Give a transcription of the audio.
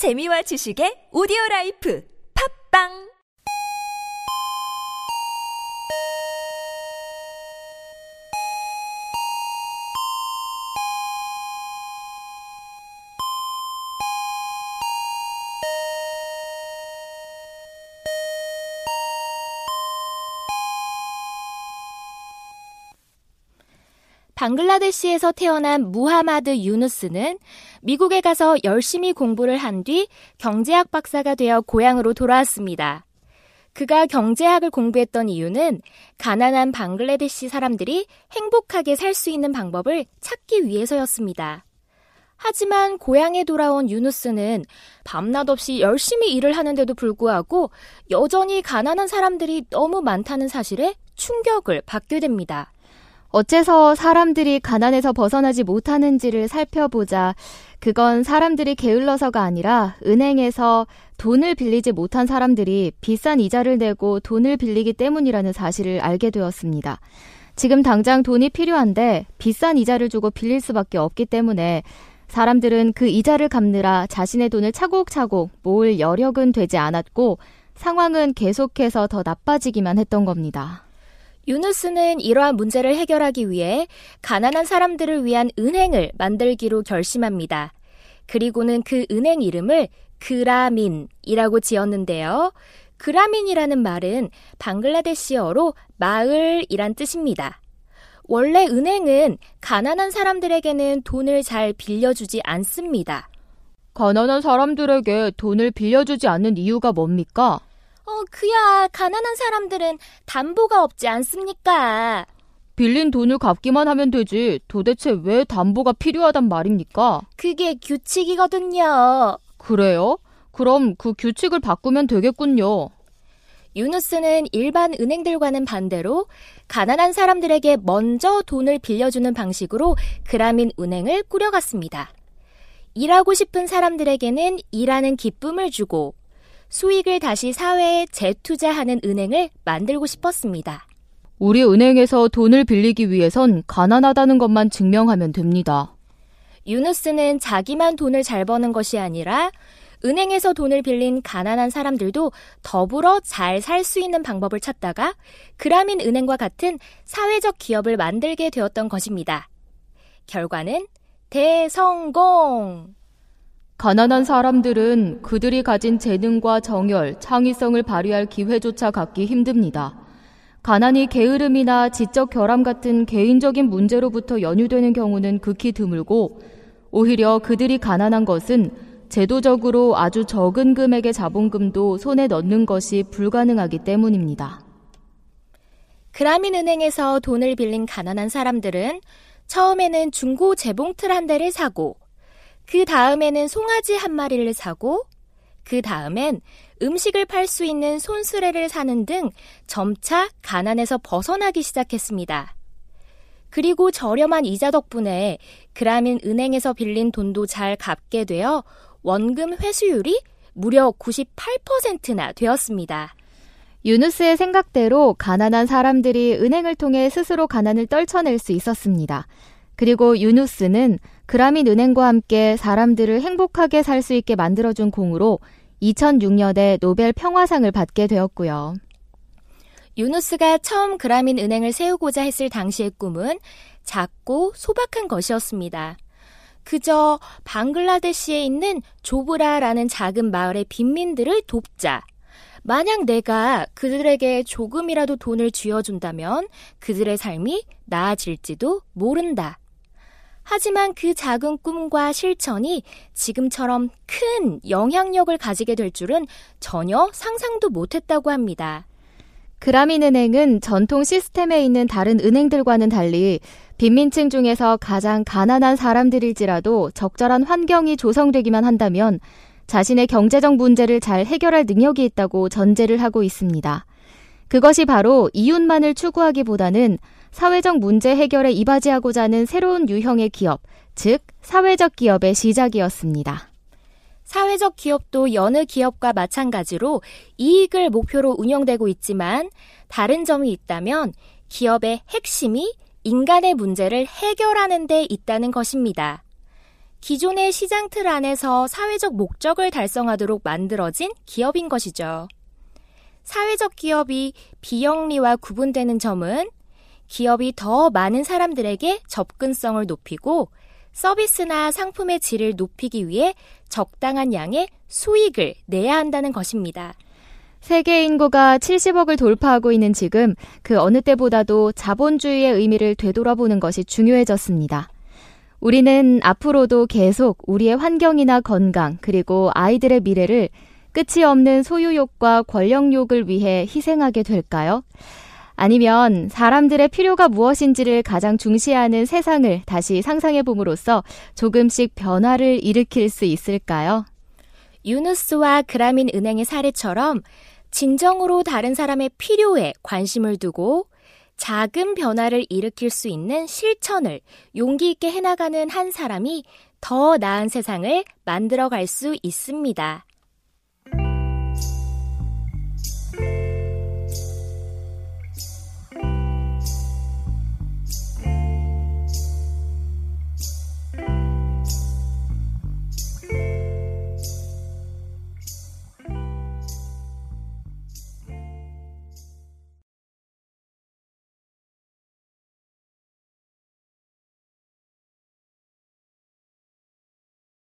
재미와 지식의 오디오 라이프. 팝빵 방글라데시에서 태어난 무하마드 유누스는 미국에 가서 열심히 공부를 한 뒤 경제학 박사가 되어 고향으로 돌아왔습니다. 그가 경제학을 공부했던 이유는 가난한 방글라데시 사람들이 행복하게 살 수 있는 방법을 찾기 위해서였습니다. 하지만 고향에 돌아온 유누스는 밤낮 없이 열심히 일을 하는데도 불구하고 여전히 가난한 사람들이 너무 많다는 사실에 충격을 받게 됩니다. 어째서 사람들이 가난에서 벗어나지 못하는지를 살펴보자 그건 사람들이 게을러서가 아니라 은행에서 돈을 빌리지 못한 사람들이 비싼 이자를 내고 돈을 빌리기 때문이라는 사실을 알게 되었습니다. 지금 당장 돈이 필요한데 비싼 이자를 주고 빌릴 수밖에 없기 때문에 사람들은 그 이자를 갚느라 자신의 돈을 차곡차곡 모을 여력은 되지 않았고 상황은 계속해서 더 나빠지기만 했던 겁니다. 유누스는 이러한 문제를 해결하기 위해 가난한 사람들을 위한 은행을 만들기로 결심합니다. 그리고는 그 은행 이름을 그라민이라고 지었는데요. 그라민이라는 말은 방글라데시어로 마을이란 뜻입니다. 원래 은행은 가난한 사람들에게는 돈을 잘 빌려주지 않습니다. 가난한 사람들에게 돈을 빌려주지 않는 이유가 뭡니까? 어, 그야 가난한 사람들은 담보가 없지 않습니까? 빌린 돈을 갚기만 하면 되지. 도대체 왜 담보가 필요하단 말입니까? 그게 규칙이거든요. 그래요? 그럼 그 규칙을 바꾸면 되겠군요. 유누스는 일반 은행들과는 반대로 가난한 사람들에게 먼저 돈을 빌려주는 방식으로 그라민 은행을 꾸려갔습니다. 일하고 싶은 사람들에게는 일하는 기쁨을 주고 수익을 다시 사회에 재투자하는 은행을 만들고 싶었습니다. 우리 은행에서 돈을 빌리기 위해선 가난하다는 것만 증명하면 됩니다. 유누스는 자기만 돈을 잘 버는 것이 아니라 은행에서 돈을 빌린 가난한 사람들도 더불어 잘 살 수 있는 방법을 찾다가 그라민 은행과 같은 사회적 기업을 만들게 되었던 것입니다. 결과는 대성공! 가난한 사람들은 그들이 가진 재능과 정열, 창의성을 발휘할 기회조차 갖기 힘듭니다. 가난이 게으름이나 지적 결함 같은 개인적인 문제로부터 연유되는 경우는 극히 드물고 오히려 그들이 가난한 것은 제도적으로 아주 적은 금액의 자본금도 손에 넣는 것이 불가능하기 때문입니다. 그라민 은행에서 돈을 빌린 가난한 사람들은 처음에는 중고 재봉틀 한 대를 사고 그 다음에는 송아지 한 마리를 사고 그 다음엔 음식을 팔 수 있는 손수레를 사는 등 점차 가난에서 벗어나기 시작했습니다. 그리고 저렴한 이자 덕분에 그라민 은행에서 빌린 돈도 잘 갚게 되어 원금 회수율이 무려 98%나 되었습니다. 유누스의 생각대로 가난한 사람들이 은행을 통해 스스로 가난을 떨쳐낼 수 있었습니다. 그리고 유누스는 그라민 은행과 함께 사람들을 행복하게 살 수 있게 만들어준 공으로 2006년에 노벨 평화상을 받게 되었고요. 유누스가 처음 그라민 은행을 세우고자 했을 당시의 꿈은 작고 소박한 것이었습니다. 그저 방글라데시에 있는 조브라라는 작은 마을의 빈민들을 돕자. 만약 내가 그들에게 조금이라도 돈을 쥐어준다면 그들의 삶이 나아질지도 모른다. 하지만 그 작은 꿈과 실천이 지금처럼 큰 영향력을 가지게 될 줄은 전혀 상상도 못했다고 합니다. 그라민 은행은 전통 시스템에 있는 다른 은행들과는 달리 빈민층 중에서 가장 가난한 사람들일지라도 적절한 환경이 조성되기만 한다면 자신의 경제적 문제를 잘 해결할 능력이 있다고 전제를 하고 있습니다. 그것이 바로 이윤만을 추구하기보다는 사회적 문제 해결에 이바지하고자 하는 새로운 유형의 기업, 즉 사회적 기업의 시작이었습니다. 사회적 기업도 여느 기업과 마찬가지로 이익을 목표로 운영되고 있지만 다른 점이 있다면 기업의 핵심이 인간의 문제를 해결하는 데 있다는 것입니다. 기존의 시장 틀 안에서 사회적 목적을 달성하도록 만들어진 기업인 것이죠. 사회적 기업이 비영리와 구분되는 점은 기업이 더 많은 사람들에게 접근성을 높이고 서비스나 상품의 질을 높이기 위해 적당한 양의 수익을 내야 한다는 것입니다. 세계 인구가 70억을 돌파하고 있는 지금 그 어느 때보다도 자본주의의 의미를 되돌아보는 것이 중요해졌습니다. 우리는 앞으로도 계속 우리의 환경이나 건강, 그리고 아이들의 미래를 끝이 없는 소유욕과 권력욕을 위해 희생하게 될까요? 아니면 사람들의 필요가 무엇인지를 가장 중시하는 세상을 다시 상상해 봄으로써 조금씩 변화를 일으킬 수 있을까요? 유누스와 그라민 은행의 사례처럼 진정으로 다른 사람의 필요에 관심을 두고 작은 변화를 일으킬 수 있는 실천을 용기 있게 해나가는 한 사람이 더 나은 세상을 만들어 갈 수 있습니다.